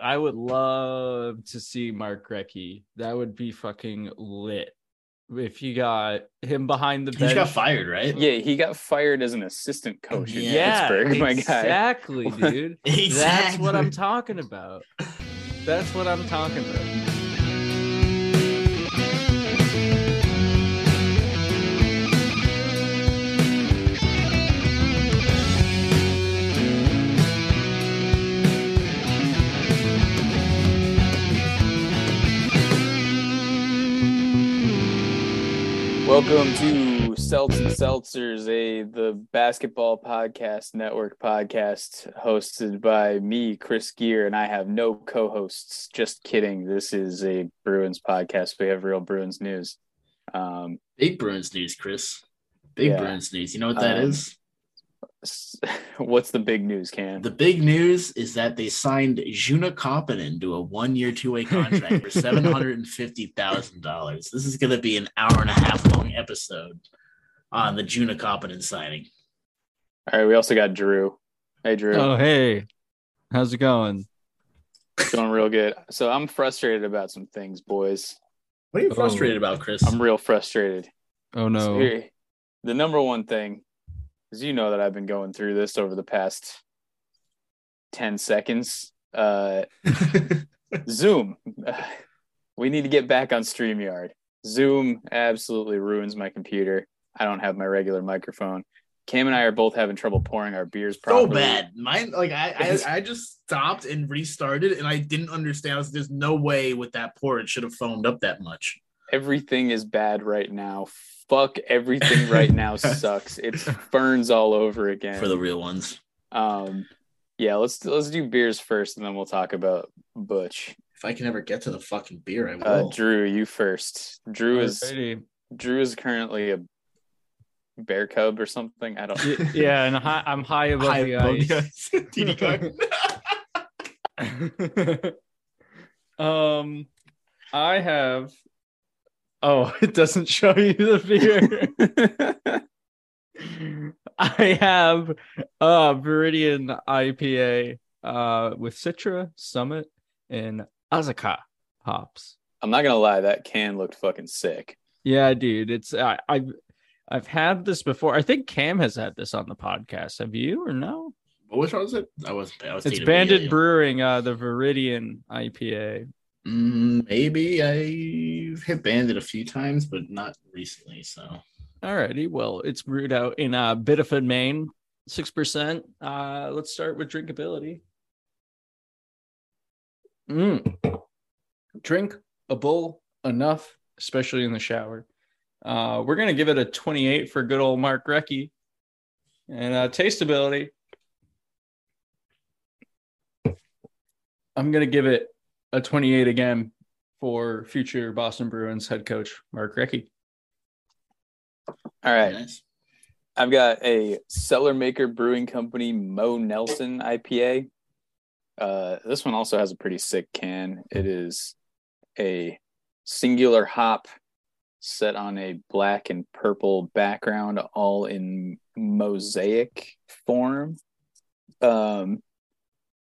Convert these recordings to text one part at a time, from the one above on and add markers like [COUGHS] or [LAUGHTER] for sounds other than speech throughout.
I would love to see Mark Recchi. That would be fucking lit. If you got him behind the He bench. just got fired, right? Yeah, he got fired as an assistant coach in Yeah, Pittsburgh, my guy. exactly, [LAUGHS] dude. That's what I'm talking about. That's what I'm talking about. Welcome to Seltz and Seltzers, a the basketball podcast network podcast hosted by me, Chris Gear, and I have no co-hosts. Just kidding. This is a Bruins podcast. We have real Bruins news. Um, Big Bruins news, Chris. Big Yeah. Bruins news. You know what that Um, is? S- [LAUGHS] what's the big news, Cam? The big news is that they signed Joona Koppanen to a one-year, two-way contract for [LAUGHS] seven hundred and fifty thousand dollars. This is going to be an hour and a half long episode on the Joona Koppanen signing. All right, we also got Drew. Hey, Drew. Oh, hey. How's it going? Going real good. So I'm frustrated about some things, boys. What are you Oh. frustrated about, Chris? I'm real frustrated. Oh, So no. here- the number one thing is you know that I've been going through this over the past 10 seconds. Uh, [LAUGHS] Zoom. [SIGHS] we need to get back on StreamYard. Zoom absolutely ruins my computer. I don't have my regular microphone. Cam and I are both having trouble pouring our beers so bad. Mine, like I, I, [LAUGHS] I just stopped and restarted, and I didn't understand. I was, There's no way with that pour it should have foamed up that much. Everything is bad right now. Fuck everything right now [LAUGHS] sucks. It's ferns all over again. For the real ones, Um, yeah, let's let's do beers first, and then we'll talk about Butch. if I can ever get to the fucking beer, I Uh, will. Drew, you first. Drew is Alrighty. Drew is currently a bear cub or something. I don't. Y- yeah, and hi- I'm high above High the above ice. the ice. [LAUGHS] TD card. [LAUGHS] um, I have. Oh, [LAUGHS] it doesn't show you the beer. [LAUGHS] I have uh Viridian IPA uh with Citra, Summit, and Azacca hops. I'm not gonna lie, that can looked fucking sick. Yeah, dude, it's I, I've I've had this before. I think Cam has had this on the podcast. Have you or no? What which one was it? I wasn't. I was It's thinking of Banded Brewing, uh, the Viridian IPA. Mm, maybe I've hit Banded a few times, but not recently. So Alrighty, well, it's brewed out in uh, Biddeford, Maine, six percent. Uh, let's start with drinkability. Mm. Drink a bowl enough, especially in the shower. Uh, we're gonna give it a twenty-eight for good old Mark Recchi, and uh, tasteability. I'm gonna give it a twenty-eight again for future Boston Bruins head coach Mark Recchi. All right, nice. I've got a Cellarmaker Brewing Company Mo Nelson IPA. Uh, this one also has a pretty sick can. It is a singular hop set on a black and purple background, all in mosaic form. Um,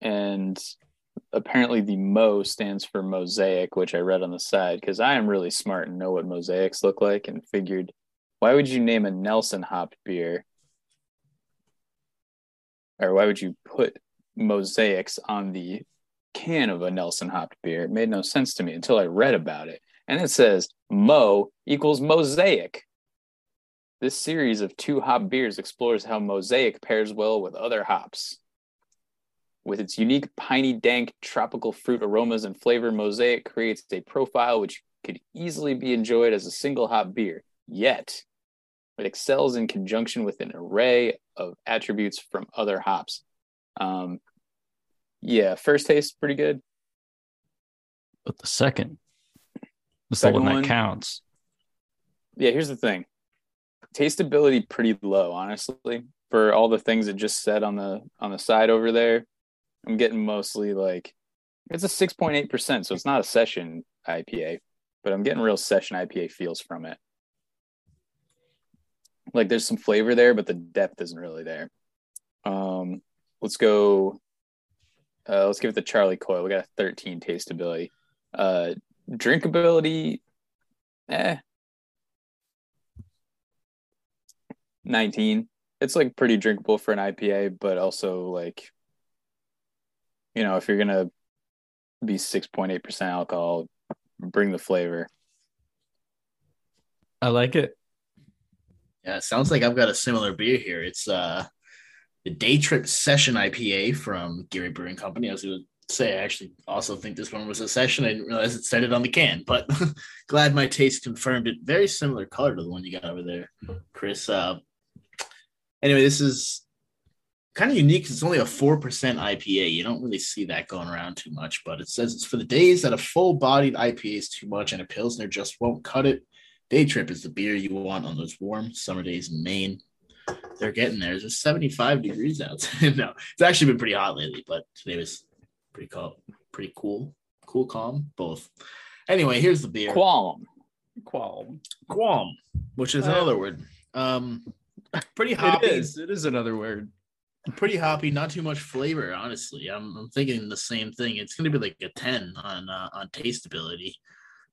and apparently the Mo stands for mosaic, which I read on the side because I am really smart and know what mosaics look like, and figured why would you name a Nelson hopped beer? Or why would you put mosaics on the can of a Nelson hopped beer? It made no sense to me until I read about it. And it says Mo equals mosaic. This series of two hop beers explores how mosaic pairs well with other hops. With its unique piney dank tropical fruit aromas and flavor, Mosaic creates a profile which could easily be enjoyed as a single hop beer. Yet, it excels in conjunction with an array of attributes from other hops. Um, yeah, first taste pretty good. But the second, the Second one that counts. Yeah, here's the thing. Tasteability pretty low, honestly. For all the things it just said on the on the side over there, I'm getting mostly like it's a 6.8%, so it's not a session IPA, but I'm getting real session IPA feels from it. Like there's some flavor there, but the depth isn't really there. Um, let's go. Uh, let's give it the Charlie Coyle. We got a 13 tasteability. Uh, drinkability, eh, 19. It's like pretty drinkable for an IPA, but also like, you know, if you're gonna be 6.8% alcohol, bring the flavor. I like it. Yeah, it sounds like I've got a similar beer here. It's uh the Day Trip Session IPA from Geary Brewing Company. I was going to say, I actually also think this one was a session. I didn't realize it said it on the can, but [LAUGHS] glad my taste confirmed it. Very similar color to the one you got over there, Chris. Uh, anyway, this is kind of unique. 'cause It's only a 4% IPA. You don't really see that going around too much, but it says it's for the days that a full bodied IPA is too much and a Pilsner just won't cut it. Day Trip is the beer you want on those warm summer days in Maine. They're getting there. It's 75 degrees out. [LAUGHS] no, it's actually been pretty hot lately, but today was pretty cool. Pretty cool. Cool, calm, both. Anyway, here's the beer. Qualm. Qualm. Qualm, which is Uh, another word. Um, [LAUGHS] pretty It hoppy. is. It is another word. Pretty hoppy. Not too much flavor, honestly. I'm, I'm thinking the same thing. It's going to be like a 10 on uh, on tasteability,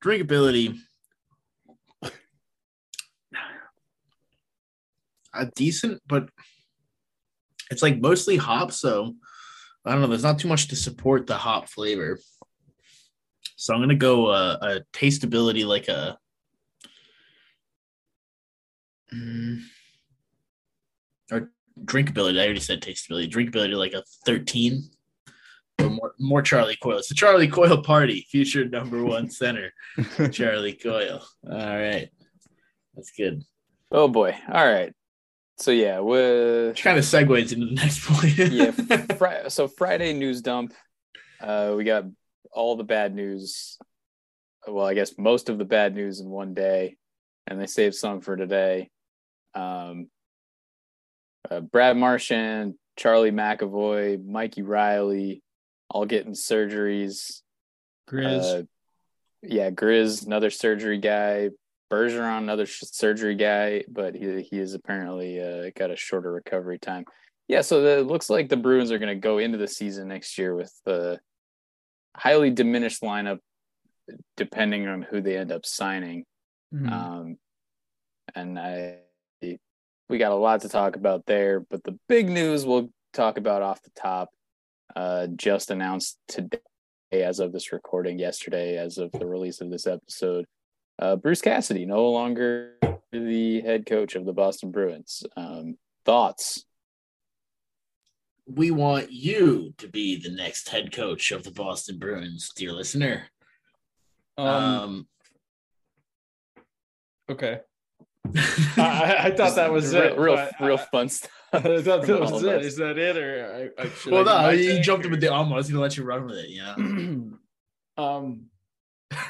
drinkability. A decent, but it's like mostly hop. So I don't know. There's not too much to support the hop flavor. So I'm gonna go uh, a tasteability like a. Mm, drinkability. I already said tasteability. Drinkability like a 13. Or more, more Charlie Coyle. It's the Charlie Coyle party. Future number one center, [LAUGHS] Charlie Coyle. All right, that's good. Oh boy. All right. So yeah, we Which kind of segues into the next point. [LAUGHS] yeah. Fri- so Friday news dump. Uh, we got all the bad news. Well, I guess most of the bad news in one day, and they saved some for today. Um, uh, Brad Marchand, Charlie McAvoy, Mikey Reilly, all getting surgeries. Grizz. Uh, yeah, Grizz, another surgery guy. Bergeron, another sh- surgery guy, but he he is apparently uh, got a shorter recovery time. Yeah, so the, it looks like the Bruins are going to go into the season next year with the highly diminished lineup, depending on who they end up signing. Mhm. Um, and I, we got a lot to talk about there, but the big news we'll talk about off the top, uh, just announced today, as of this recording, yesterday, as of the release of this episode, uh, Bruce Cassidy no longer the head coach of the Boston Bruins. Um, thoughts? we want you to be the next head coach of the Boston Bruins, dear listener. um, Um, okay. I, I thought that was real, it. real, but real fun stuff. [LAUGHS] I thought that was of it. us. Is that it, or I, I well, I no, do my you jumped him with the um. I was gonna let you run with it. Yeah. [CLEARS THROAT] um,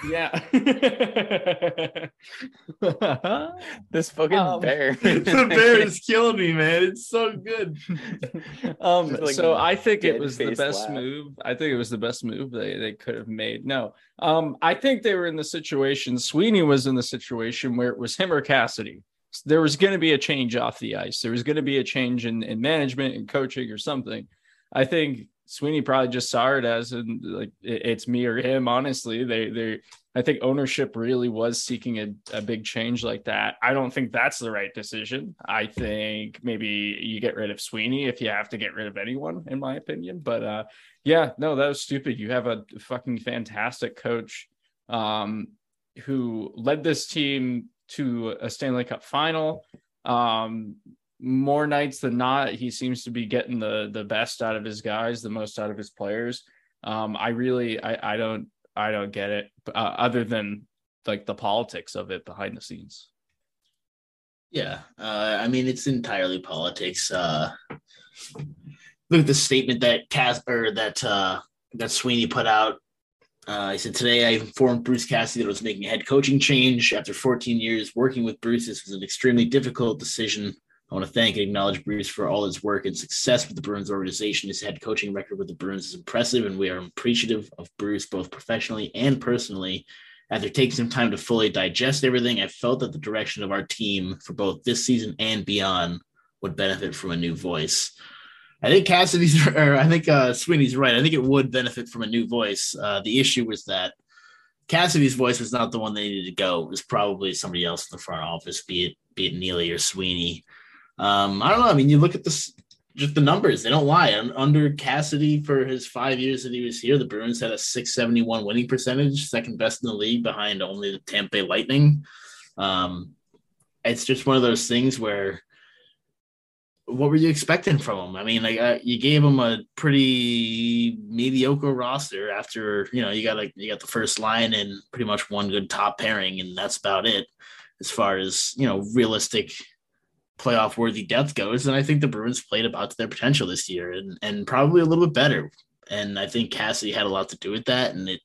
yeah. [LAUGHS] This fucking Um, bear. [LAUGHS] the bear is killing me, man. It's so good. [LAUGHS] um like so i think it was the best laugh. move i think it was the best move they, they could have made no um i think they were in the situation sweeney was in the situation where it was him or cassidy there was going to be a change off the ice there was going to be a change in, in management and coaching or something i think sweeney probably just saw it as in like it- it's me or him honestly they they I think ownership really was seeking a, a big change like that. I don't think that's the right decision. I think maybe you get rid of Sweeney if you have to get rid of anyone, in my opinion. But uh, yeah, no, that was stupid. You have a fucking fantastic coach um, who led this team to a Stanley Cup final. Um, more nights than not, he seems to be getting the the best out of his guys, the most out of his players. Um, I really, I, I don't, I don't get it. Uh, other than like the politics of it behind the scenes. Yeah, uh, I mean it's entirely politics. Uh, look at the statement that Cas or that uh, that Sweeney put out. Uh, he said today I informed Bruce Cassidy that I was making a head coaching change after 14 years working with Bruce. This was an extremely difficult decision. I want to thank and acknowledge Bruce for all his work and success with the Bruins organization. His head coaching record with the Bruins is impressive, and we are appreciative of Bruce both professionally and personally. After taking some time to fully digest everything, I felt that the direction of our team for both this season and beyond would benefit from a new voice. I think Cassidy's, [LAUGHS] or I think uh, Sweeney's right. I think it would benefit from a new voice. Uh, the issue was that Cassidy's voice was not the one they needed to go. It was probably somebody else in the front office, be it be it Neely or Sweeney. Um, I don't know. I mean, you look at this, just the numbers; they don't lie. Under Cassidy, for his five years that he was here, the Bruins had a 671 winning percentage, second best in the league, behind only the Tampa Bay Lightning. Um, it's just one of those things where what were you expecting from him? I mean, like uh, you gave him a pretty mediocre roster after you know you got like you got the first line and pretty much one good top pairing, and that's about it as far as you know realistic playoff worthy depth goes. And I think the Bruins played about to their potential this year, and and probably a little bit better. And I think Cassidy had a lot to do with that, and it.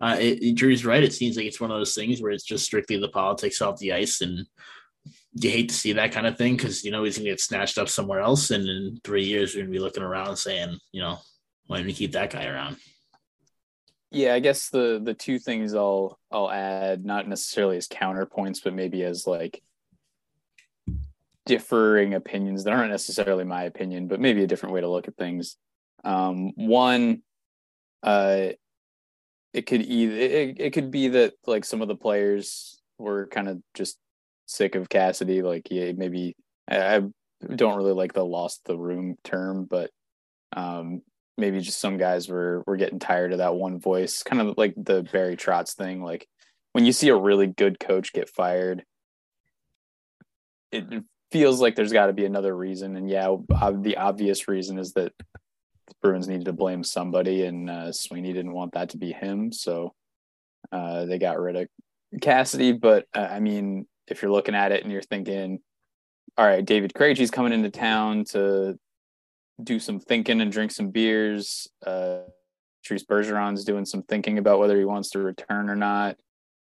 Uh, it, it, Drew's right. It seems like it's one of those things where it's just strictly the politics off the ice, and you hate to see that kind of thing because you know he's gonna get snatched up somewhere else, and in three years we're gonna be looking around saying, you know, why didn't we keep that guy around? Yeah, I guess the the two things I'll I'll add, not necessarily as counterpoints, but maybe as like differing opinions that aren't necessarily my opinion, but maybe a different way to look at things. Um, one, uh, it could either it, it could be that like some of the players were kind of just sick of Cassidy. Like, yeah, maybe I, I don't really like the lost the room term, but um, maybe just some guys were were getting tired of that one voice, kind of like the Barry Trotz thing. Like when you see a really good coach get fired, it feels like there's got to be another reason. And yeah, the obvious reason is that Bruins needed to blame somebody, and uh, Sweeney didn't want that to be him, so uh, they got rid of Cassidy. But uh, I mean, if you're looking at it and you're thinking, all right, David Krejci's coming into town to do some thinking and drink some beers. Uh, Patrice Bergeron's doing some thinking about whether he wants to return or not.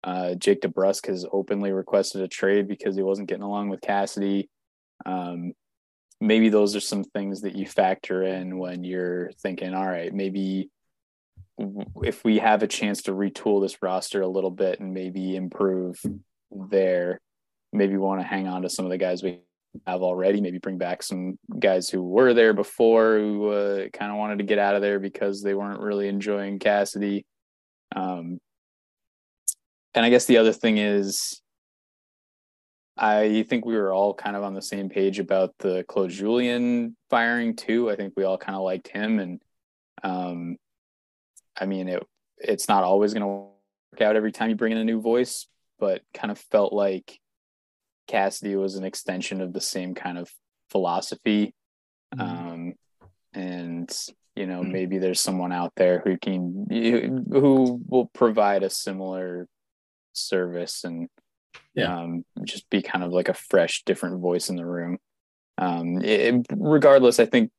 Uh, Jake DeBrusk has openly requested a trade because he wasn't getting along with Cassidy. Um, maybe those are some things that you factor in when you're thinking, all right, maybe if we have a chance to retool this roster a little bit and maybe improve there, maybe want to hang on to some of the guys we have already, maybe bring back some guys who were there before who uh, kind of wanted to get out of there because they weren't really enjoying Cassidy. Um, and I guess the other thing is, I think we were all kind of on the same page about the Claude Julien firing too. I think we all kind of liked him, and um, I mean it. It's not always going to work out every time you bring in a new voice, but kind of felt like Cassidy was an extension of the same kind of philosophy. Mm-hmm. Um, and you know, mm-hmm. maybe there's someone out there who can who will provide a similar service and yeah. um, just be kind of like a fresh, different voice in the room. Um, it, regardless, I think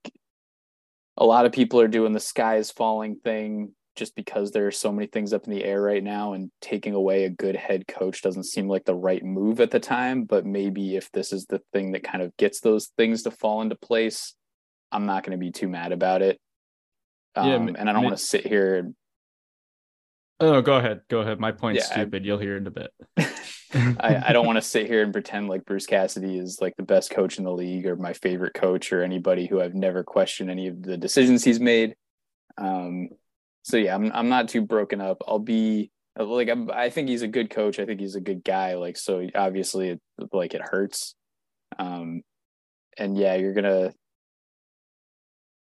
a lot of people are doing the sky is falling thing just because there are so many things up in the air right now and taking away a good head coach doesn't seem like the right move at the time but maybe if this is the thing that kind of gets those things to fall into place i'm not going to be too mad about it um, yeah, and i don't want to sit here and oh go ahead go ahead my point's yeah, stupid I, you'll hear in a bit [LAUGHS] I, I don't want to sit here and pretend like bruce cassidy is like the best coach in the league or my favorite coach or anybody who i've never questioned any of the decisions he's made um, so yeah, I'm I'm not too broken up. I'll be like I'm, I think he's a good coach. I think he's a good guy. Like so, obviously, it, like it hurts. Um, and yeah, you're gonna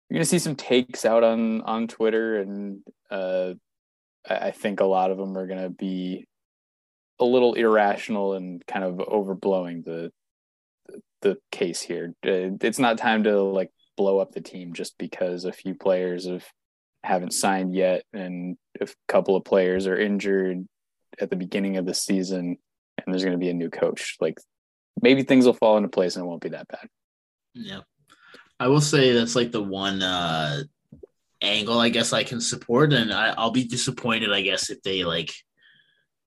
you're gonna see some takes out on on Twitter, and uh, I think a lot of them are gonna be a little irrational and kind of overblowing the the case here. Uh, it's not time to like blow up the team just because a few players have haven't signed yet, and a couple of players are injured at the beginning of the season, and there's going to be a new coach. Like maybe things will fall into place and it won't be that bad. Yeah, I will say that's like the one uh angle I guess I can support, and I, I'll be disappointed I guess if they like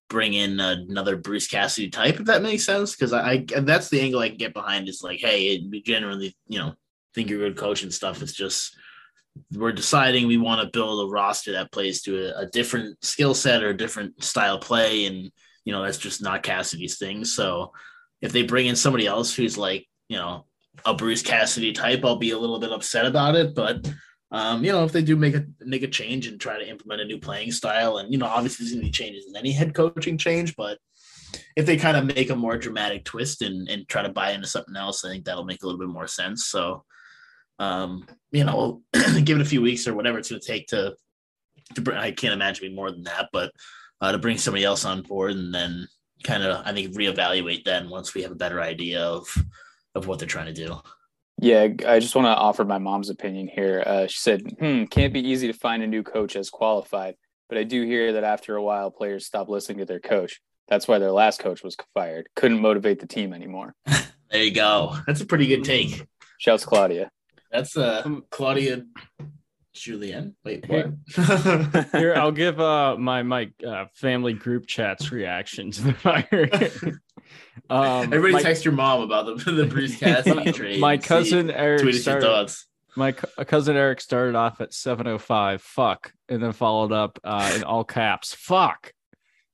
bring in another Bruce Cassidy type, if that makes sense. Because I, I that's the angle I can get behind. Is like, hey, we generally you know think you're a good coach and stuff. It's just we're deciding we want to build a roster that plays to a, a different skill set or a different style play, and you know that's just not Cassidy's thing. So if they bring in somebody else who's like you know a Bruce Cassidy type, I'll be a little bit upset about it. But um, you know, if they do make a make a change and try to implement a new playing style, and you know, obviously there's gonna be changes in any head coaching change, but if they kind of make a more dramatic twist and and try to buy into something else, I think that'll make a little bit more sense. So um, you know, [CLEARS THROAT] give it a few weeks or whatever it's gonna take to to bring, I can't imagine be more than that, but uh, to bring somebody else on board and then kind of I think reevaluate then once we have a better idea of of what they're trying to do. Yeah, I just want to offer my mom's opinion here. Uh, she said, hmm, can't be easy to find a new coach as qualified, but I do hear that after a while, players stop listening to their coach. That's why their last coach was fired. Couldn't motivate the team anymore. [LAUGHS] there you go. That's a pretty good take. Shouts Claudia. That's uh Claudia Julien. Wait, what? Here, I'll give uh my my uh, family group chats reaction to the fire. [LAUGHS] um, Everybody my, text your mom about the [LAUGHS] the Bruce [LAUGHS] Cassidy trade. My cousin See, Eric tweeted started, your thoughts. My cousin Eric started off at 7:05. Fuck, and then followed up uh, in all caps. Fuck.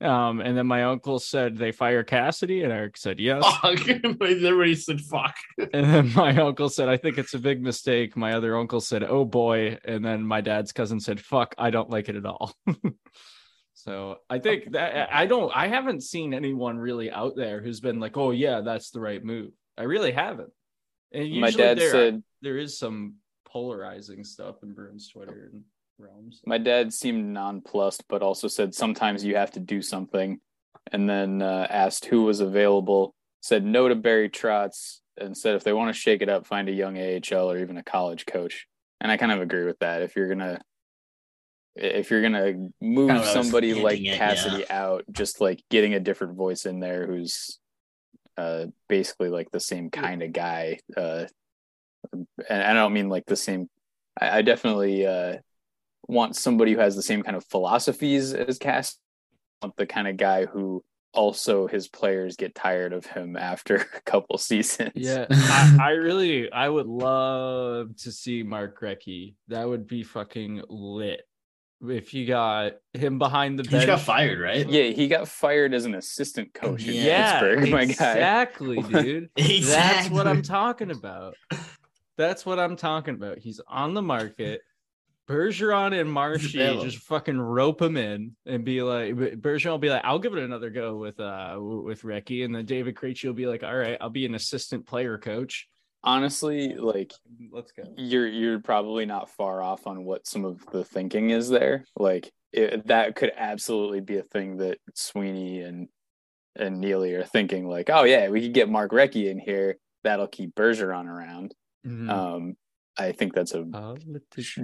Um, and then my uncle said they fire Cassidy, and Eric said yes. Fuck. [LAUGHS] Everybody said fuck. and then my uncle said, I think it's a big mistake. My other uncle said, oh boy. And then my dad's cousin said, fuck, I don't like it at all. So I think that I don't, I haven't seen anyone really out there who's been like, oh yeah, that's the right move. I really haven't. And my dad there, said there is some polarizing stuff in Bruins Twitter. And realms. My dad seemed nonplussed, but also said sometimes you have to do something. And then uh, asked who was available. Said no to Barry Trotz and said if they want to shake it up, find a young AHL or even a college coach. And I kind of agree with that. If you're gonna if you're gonna move somebody like it, Cassidy yeah. out, just like getting a different voice in there who's uh, basically like the same kind of guy. Uh, and I don't mean like the same. I, I definitely uh, want somebody who has the same kind of philosophies as Cass. Want the kind of guy who also his players get tired of him after [LAUGHS] a couple seasons. Yeah, I, I, really, I would love to see Mark Recchi. That would be fucking lit. If you got him behind the bench, he got fired, right? Yeah, he got fired as an assistant coach in yeah, Pittsburgh. My exactly, guy, [LAUGHS] dude. [LAUGHS] exactly. That's what I'm talking about. That's what I'm talking about. He's on the market. Bergeron and Marshy just fucking rope him in and be like, Bergeron will be like, I'll give it another go with uh with Recchi, and then David Krejci will be like, all right, I'll be an assistant player coach. Honestly, like, let's go. You're you're probably not far off on what some of the thinking is there. Like it, that could absolutely be a thing that Sweeney and and Neely are thinking. Like, oh yeah, we could get Mark Recchi in here. That'll keep Bergeron around. Mm-hmm. Um, I think that's a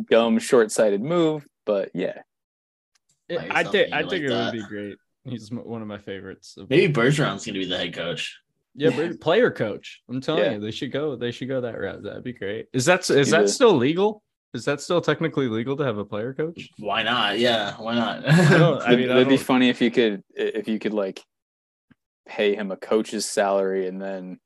dumb, short-sighted move, but yeah. I think I think like it that. would be great. He's one of my favorites. Maybe Bergeron's going to be the head coach. Yeah, [LAUGHS] yeah. player coach. I'm telling yeah. you, they should go. They should go that route. That'd be great. Is that is that still legal? Is that still technically legal to have a player coach? Why not? Yeah, why not? I, I [LAUGHS] mean, it'd be funny if you could if you could like pay him a coach's salary and then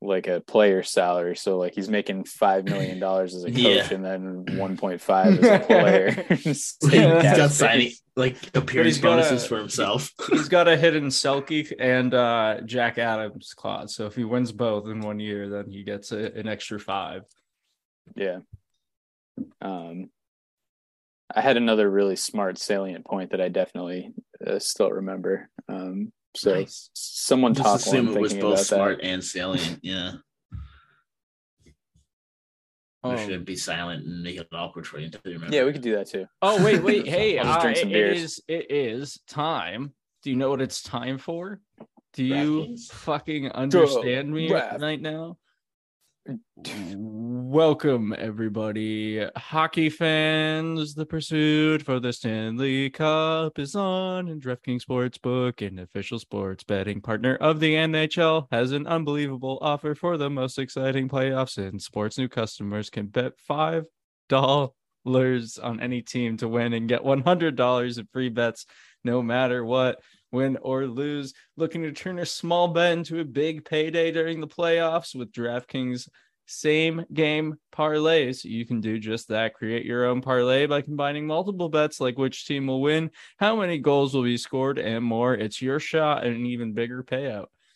like a player salary. So like he's making five million dollars as a [LAUGHS] coach yeah. and then one point five as a player. he's got signing like appearance bonuses for himself. he's got a hidden Selke and uh, Jack Adams clause. So if he wins both in one year, then he gets a, an extra five. Yeah. Um, I had another really smart salient point that I definitely uh, still remember. Um, so nice. someone Just talk assume it was both smart that. and salient. Yeah. Or should it be silent and make it awkward for you until you remember? Yeah, we could do that too. Oh wait, wait, [LAUGHS] hey, uh, it is it is time. Do you know what it's time for? Do you fucking understand me right now? Welcome, everybody. Hockey fans, the pursuit for the Stanley Cup is on, and DraftKings Sportsbook, an official sports betting partner of the NHL, has an unbelievable offer for the most exciting playoffs in sports. New customers can bet $5 on any team to win and get $100 in free bets no matter what, win or lose. Looking to turn a small bet into a big payday during the playoffs with DraftKings same game parlays. You can do just that. Create your own parlay by combining multiple bets like which team will win, how many goals will be scored, and more. It's your shot at an even bigger payout.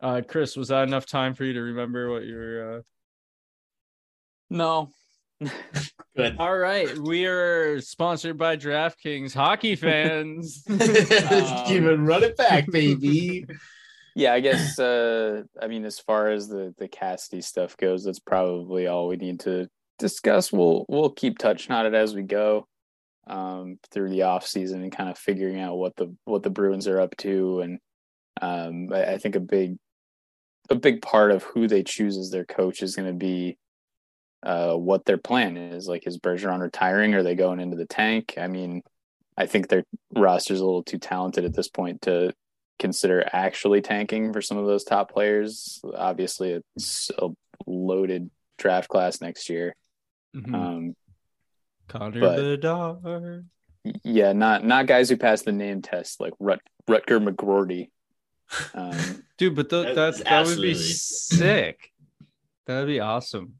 Uh, Chris, was that enough time for you to remember what you were? Uh... No. Good. [LAUGHS] All right, we are sponsored by DraftKings. Hockey fans, [LAUGHS] Keep it running back, baby. [LAUGHS] Yeah, I guess uh I mean as far as the the Cassidy stuff goes, that's probably all we need to discuss. We'll we'll keep touching on it as we go um through the off season and kind of figuring out what the what the Bruins are up to and um I, I think a big a big part of who they choose as their coach is going to be uh what their plan is. Like is Bergeron retiring? Are they going into the tank? I mean, I think their roster's a little too talented at this point to consider actually tanking for some of those top players. Obviously, it's a loaded draft class next year. Mhm. Um, Connor Bedard. yeah, not not guys who pass the name test like Rut, Rutger McGroarty. Um, dude. But th- That that is that would be sick. That would be awesome.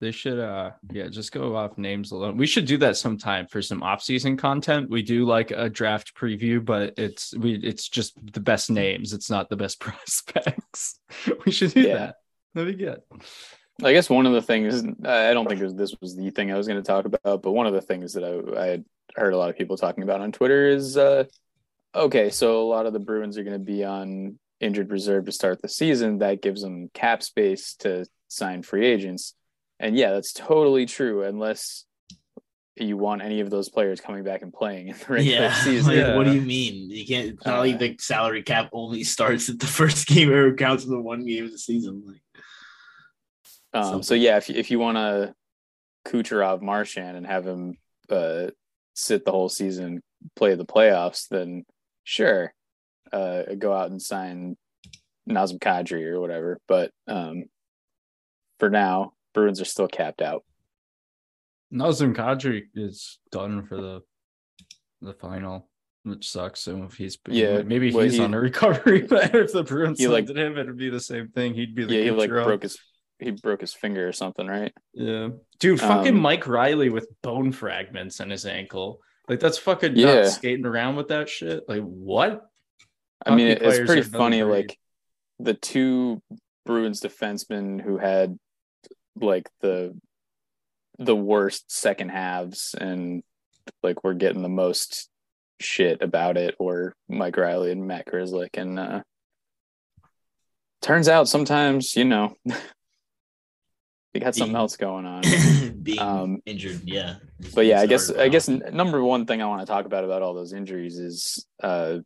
They should, uh, yeah, just go off names alone. We should do that sometime for some off-season content. We do like a draft preview, but it's we it's just the best names. It's not the best [LAUGHS] prospects. we should do Yeah. that. That'd be good. I guess one of the things I don't think it was, this was the thing I was going to talk about, but one of the things that I, I had heard a lot of people talking about on Twitter is uh, okay, so a lot of the Bruins are going to be on injured reserve to start the season. That gives them cap space to sign free agents, and yeah, that's totally true, unless you want any of those players coming back and playing in the regular Yeah. [LAUGHS] season. Like, Yeah. What do you mean? You can't. It's not Uh, like the salary cap only [LAUGHS] starts at the first game or counts in the one game of the season. Like, Um, so yeah, if you, if you want to Kucherov Marchand and have him uh, sit the whole season, play the playoffs, then sure, uh, go out and sign Nazem Kadri or whatever. But um, for now, Bruins are still capped out. Nazem Kadri is done for the the final, which sucks. So if he's Yeah, maybe well, he's he- on a [LAUGHS] recovery But If the Bruins He, like- selected him, it'd be the same thing. He'd be the yeah, he like broke his he broke his finger or something, right? Yeah, dude, fucking Um, Mike Reilly with bone fragments in his ankle. Like that's fucking Yeah. nuts skating around with that shit. Like what? I mean, it's pretty funny. breed. Like the two Bruins defensemen who had like the the worst second halves and like we're getting the most shit about it, or Mike Reilly and Matt Grzelcyk. And uh, turns out sometimes, you know, [LAUGHS] you got something else going on. [COUGHS] being Um, injured. Yeah. but yeah, I guess I guess number one thing I want to talk about about all those injuries is uh,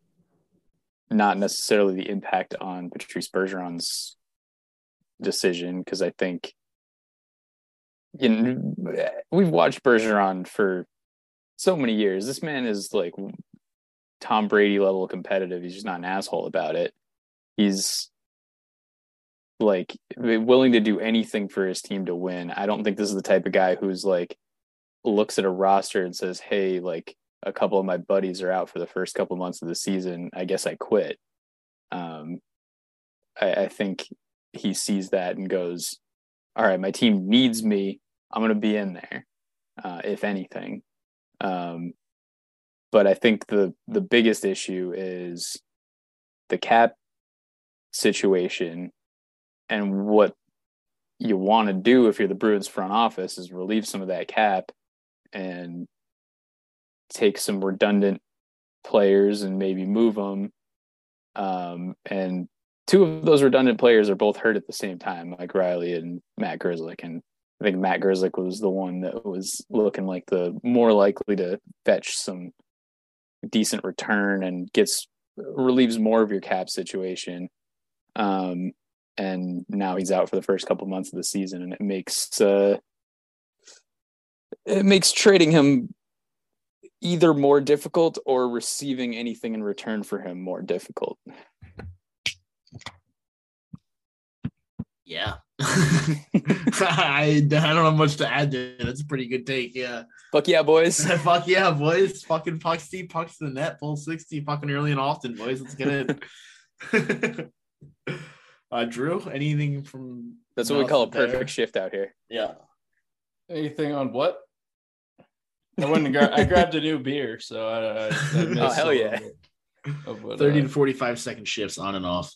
not necessarily the impact on Patrice Bergeron's decision because I think you know, we've watched Bergeron for so many years. This man is like Tom Brady level competitive. He's just not an asshole about it. He's like willing to do anything for his team to win. I don't think this is the type of guy who's like looks at a roster and says, "Hey, like a couple of my buddies are out for the first couple months of the season. I guess I quit." Um, I, I think he sees that and goes, "All right, my team needs me. I'm going to be in there, uh, if anything." Um, but I think the the biggest issue is the cap situation and what you want to do if you're the Bruins front office is relieve some of that cap and take some redundant players and maybe move them. Um, and two of those redundant players are both hurt at the same time, like Reilly and Matt Grzelcyk. And I think Matt Grzelcyk was the one that was looking like the more likely to fetch some decent return and gets relieves more of your cap situation. Um, and now he's out for the first couple months of the season, and it makes uh, it makes trading him either more difficult or receiving anything in return for him more difficult. Yeah. [LAUGHS] I, I don't have much to add to it. That's a pretty good take. Yeah. Fuck yeah, boys. [LAUGHS] Fuck yeah, boys. Fucking puck Steve pucks to the net, full 60, fucking early and often, boys. Let's get it. [LAUGHS] uh Drew, anything from That's what we call a perfect there? shift out here. Yeah. Anything on what? I went and gra- I grabbed a new beer, so I, I, I [LAUGHS] missed oh hell yeah. Of, of what, Thirty uh, to forty-five second shifts on and off.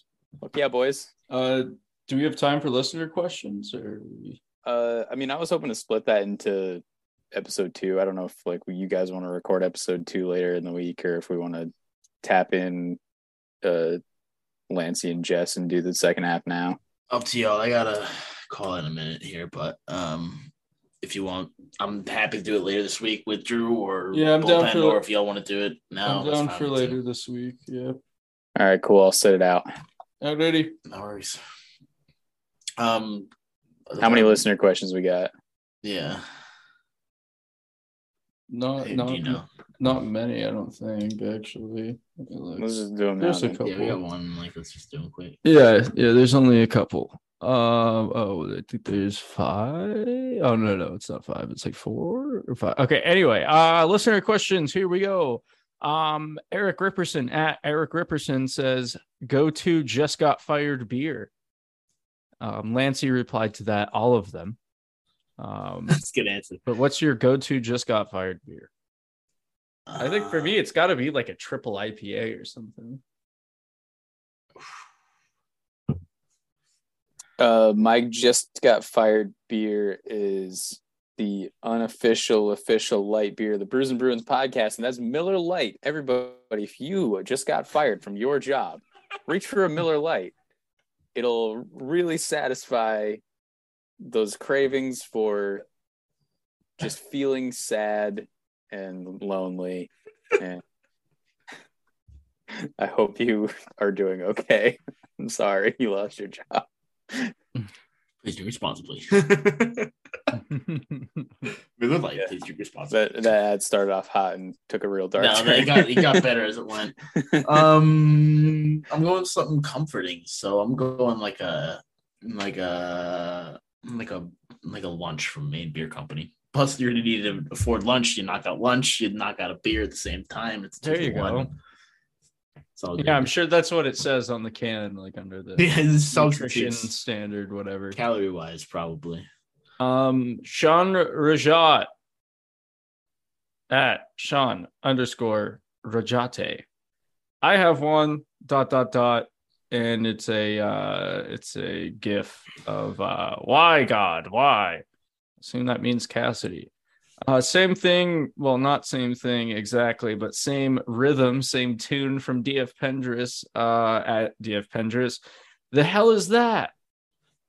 Yeah, boys. Uh, do we have time for listener questions or? Uh, I mean, I was hoping to split that into episode two. I don't know if like you guys want to record episode two later in the week, or if we want to tap in uh Lancey and Jess and do the second half now. Up to y'all. I gotta call in a minute here, but um if you want, I'm happy to do it later this week with Drew or Yeah, I'm down for- or if y'all want to do it now. I'm that's down for later too. this week. Yeah. All right, cool. I'll set it out. Alrighty. No worries. Um, How many listener questions we got? Yeah, Not Hey, not you know? not many. I don't think actually. Let me look. Let's just do them now. A couple. Yeah, we got one. Like, let's just do them quick. Yeah, yeah. There's only a couple. Um. Oh, I think there's five. Oh no, no, it's not five. It's like four or five. Okay. Anyway, uh, listener questions. Here we go. Um, Eric Ripperson at Eric Ripperson says, "Go to just got fired beer." Um, Lancey replied to that, all of them. Um, [LAUGHS] That's a good answer. but what's your go-to just got fired beer? I think for Uh, me, it's got to be like a triple IPA or something. Uh, Mike just got fired. Beer is the unofficial, official light beer, of the Brews and Bruins podcast, and that's Miller Lite. Everybody, if you just got fired from your job, reach for a Miller Lite. It'll really satisfy those cravings for just feeling sad and lonely. And [LAUGHS] I hope you are doing okay. [LAUGHS] I'm sorry you lost your job. Please drink responsibly. [LAUGHS] Miller Lite, Yeah. please drink responsibly. That that ad started off hot and took a real dark No, turn. it got it got better as it went. Um, I'm going something comforting, so I'm going like a like a like a like a lunch from Maine Beer Company. Plus, you're gonna need to afford lunch. You knock out lunch, you knock out a beer at the same time. It's There you one. go. It's all good. Yeah, I'm sure that's what it says on the can, like under the Yeah, nutrition standard, whatever. calorie wise, probably. Um, Sean Rajat at Sean underscore Rajate. I have one dot dot dot, and it's a uh, it's a GIF of uh, why God why. Assume that means Cassidy. Uh, same thing. Well, not same thing exactly, but same rhythm, same tune from DF Pendris uh, at DF Pendris. The hell is that?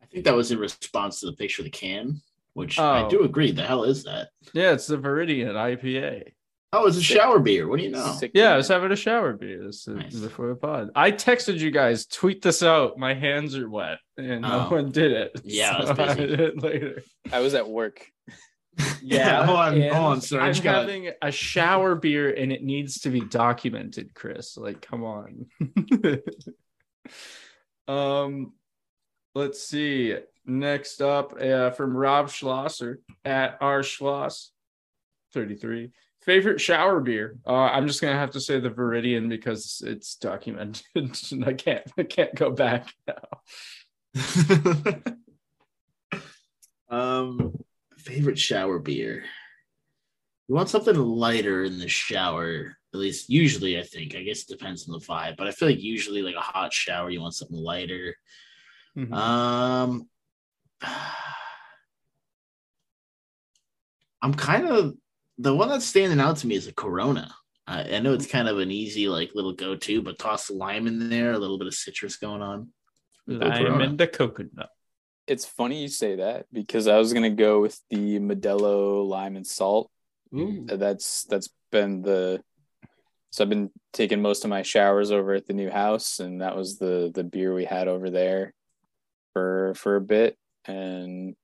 I think that was in response to the picture of the can, which I Oh. do agree. The hell is that? Yeah, it's the Viridian IPA. Oh, it's a shower beer. What do you know? Sick Yeah, I was having a shower beer this Nice. before the pod. I texted you guys, tweet this out. My hands are wet, and no Oh. one did it. Yeah, I was So busy. did it later. I was at work. [LAUGHS] Yeah, hold on, and hold on, sir. I I'm just having a shower beer, and it needs to be documented, Chris. Like, come on. [LAUGHS] um, let's see. Next up, uh, from Rob Schlosser at R Schloss, 33. Favorite shower beer? Uh, I'm just gonna have to say the Viridian because it's documented. and [LAUGHS] I can't, I can't go back now. [LAUGHS] um, favorite shower beer. You want something lighter in the shower, at least usually. I think. I guess it depends on the vibe, but I feel like usually like a hot shower, you want something lighter. Mhm. Um, [SIGHS] I'm kind of the one that's standing out to me is a Corona. I, I know it's mm. kind of an easy like little go to, but toss the lime in there, a little bit of citrus going on. Lime and the coconut. it's funny you say that because I was gonna go with the Modelo lime and salt. Ooh. Uh, that's that's been the so I've been taking most of my showers over at the new house, and that was the the beer we had over there for for a bit. And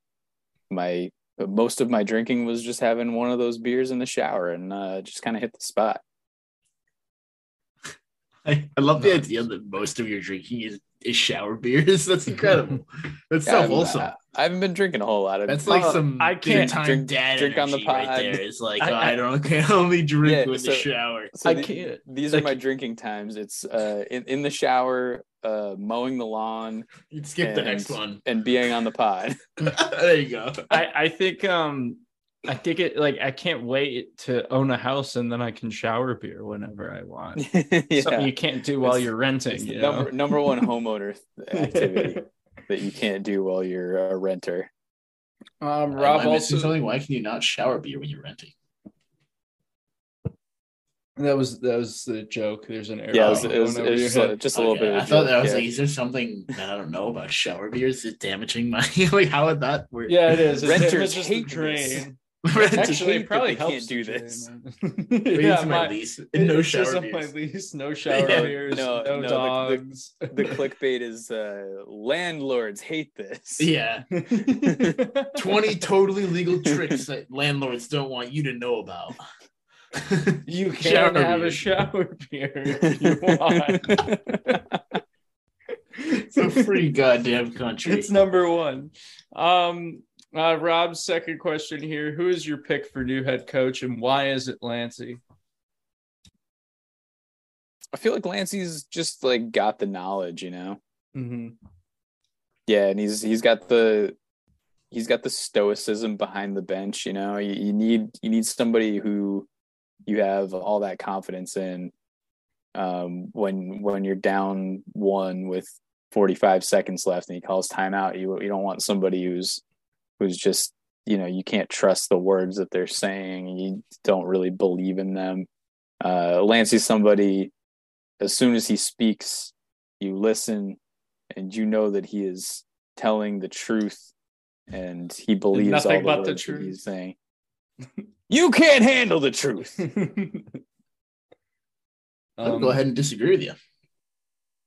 my most of my drinking was just having one of those beers in the shower, and uh, just kind of hit the spot. [LAUGHS] I, I love the idea that most of your drinking is, is shower beers. [LAUGHS] That's incredible. [LAUGHS] That's so I'm- wholesome. I, I haven't been drinking a whole lot of. That's like Uh, some I can't time drink- dad drink on the energy right pod. there. It's like I- oh, I- I, don't can only drink Yeah, with so- the shower. So I the- can't. These are my drinking times. It's uh, in in the shower, uh, mowing the lawn, You'd skip the and- next one. and being on the pod. [LAUGHS] [LAUGHS] there you go. I, I think um I think it like I can't wait to own a house and then I can shower beer whenever I want. [LAUGHS] yeah. Something you can't do while It's- you're renting. It's the You know? number number one homeowner activity that you can't do while you're a renter. Um, Rob also something. Why can you not shower beer when you're renting? That was that was the joke. There's an arrow. Yeah, it was, it was, it was just, a, just a little Okay, bit. Of a I thought joke, that was yeah. like, is there something that I don't know about shower beers? Is it damaging my [LAUGHS] like? How would that work? yeah, it is. Renters it's just hate drain. [LAUGHS] Renters Actually, it probably they can't do the this. drain, Read [LAUGHS] yeah, into my my, lease. it- No it says shower on my beers. lease, no shower Yeah, beers, no, no, no, the- the- dogs. the clickbait is uh, landlords hate this. Yeah, twenty totally legal tricks that landlords don't want you to know about. [LAUGHS] You Shower can have a shower beer if you [LAUGHS] want. It's a free goddamn country. it's number one. Um, uh, Rob's second question here: Who is your pick for new head coach, and why is it Lancey? I feel like Lancey's just like got the knowledge, you know. Mm-hmm. Yeah, and he's he's got the he's got the stoicism behind the bench. You know, you, you need you need somebody who you have all that confidence in um, when when you're down one with 45 seconds left and he calls timeout. You you don't want somebody who's who's just you know you can't trust the words that they're saying. You don't really believe in them. Uh, Lancey's somebody. As soon as he speaks, you listen, and you know that he is telling the truth, and he believes nothing all the but the words that truth. he's saying. [LAUGHS] you can't handle the truth. [LAUGHS] I'll gonna go ahead and disagree with you.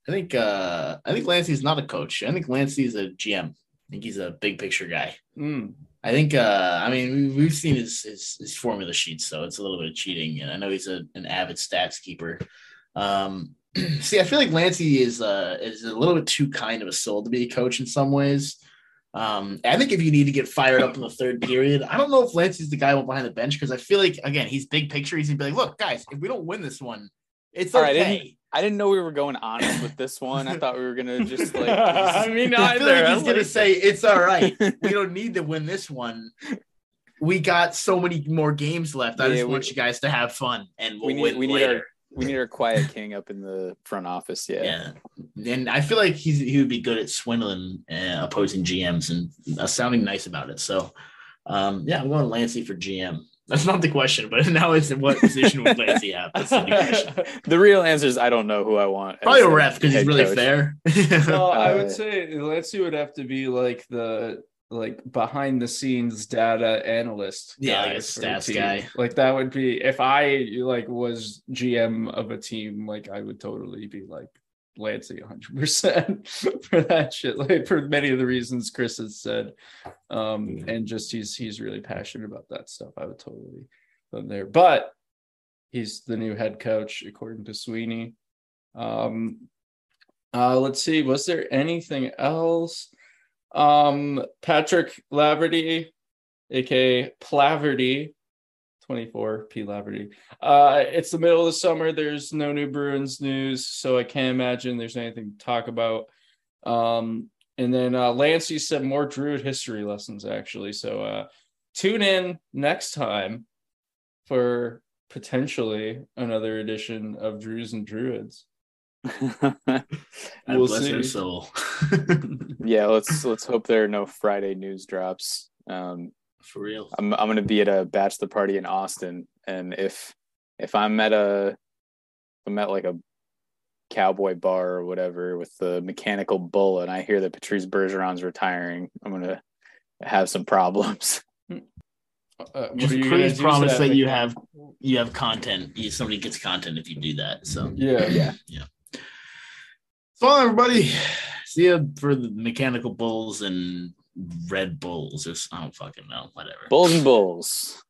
I think uh I think Lancey's not a coach. I think Lancey's a GM. I think he's a big picture guy. Mm. I think uh I mean we- we've seen his, his his formula sheets, so it's a little bit of cheating, and I know he's a, an avid stats keeper. Um [CLEARS THROAT] see, I feel like Lancey is uh is a little bit too kind of a soul to be a coach in some ways. Um, I think if you need to get fired up in the third period, I don't know if Lancey's the guy behind the bench because I feel like again he's big picture. He's gonna be like, look, guys, if we don't win this one, it's All right, I okay. didn't- I didn't know we were going honest with this one. I thought we were gonna just [LAUGHS] like I mean, [LAUGHS] I feel either. like he's gonna say it's all right. we don't need to win this one. We got so many more games left. I Yeah, just we- want you guys to have fun, and we'll we need win we need later. our we need our quiet king up in the front office. Yeah. yeah. and I feel like he's he would be good at swindling uh, opposing GMs and uh, sounding nice about it. So, um, yeah, I'm going Lancey for GM. That's not the question, but [LAUGHS] now it's in what position would Lancey have? That's the question. [LAUGHS] The real answer is I don't know who I want. Probably a ref because he's really coach. fair. [LAUGHS] well, I Uh, would say Lancey would have to be like the like behind the scenes data analyst. Yeah, like a stats guy. Like that would be if I like was GM of a team, like I would totally be like Lancey 100 percent [LAUGHS] for that shit. Like for many of the reasons Chris has said, um, and just he's he's really passionate about that stuff. I would totally him there, but he's the new head coach according to Sweeney. Um, uh, let's see. Was there anything else? Um, Patrick Laverty, aka Plaverty, 24 P Laverty. Uh, it's the middle of the summer. There's no new Bruins news, so I can't imagine there's anything to talk about. Um, and then uh, Lancey said more Druid history lessons actually. So uh, tune in next time for potentially another edition of Druids and Druids. [LAUGHS] God We'll bless their see. soul. [LAUGHS] [LAUGHS] yeah, let's let's hope there are no Friday news drops. Um, For real. I'm I'm gonna be at a bachelor party in Austin, and if if I'm at a if I'm at like a cowboy bar or whatever with the mechanical bull, and I hear that Patrice Bergeron's retiring, I'm gonna have some problems. Uh, what Just are you gonna please promise to that you have you have content. You, somebody gets content if you do that. So yeah, Yeah, Yeah. Fine, everybody. See you for the mechanical bulls and Red Bulls. Or, s- I don't fucking know. Whatever. Bulls and bulls.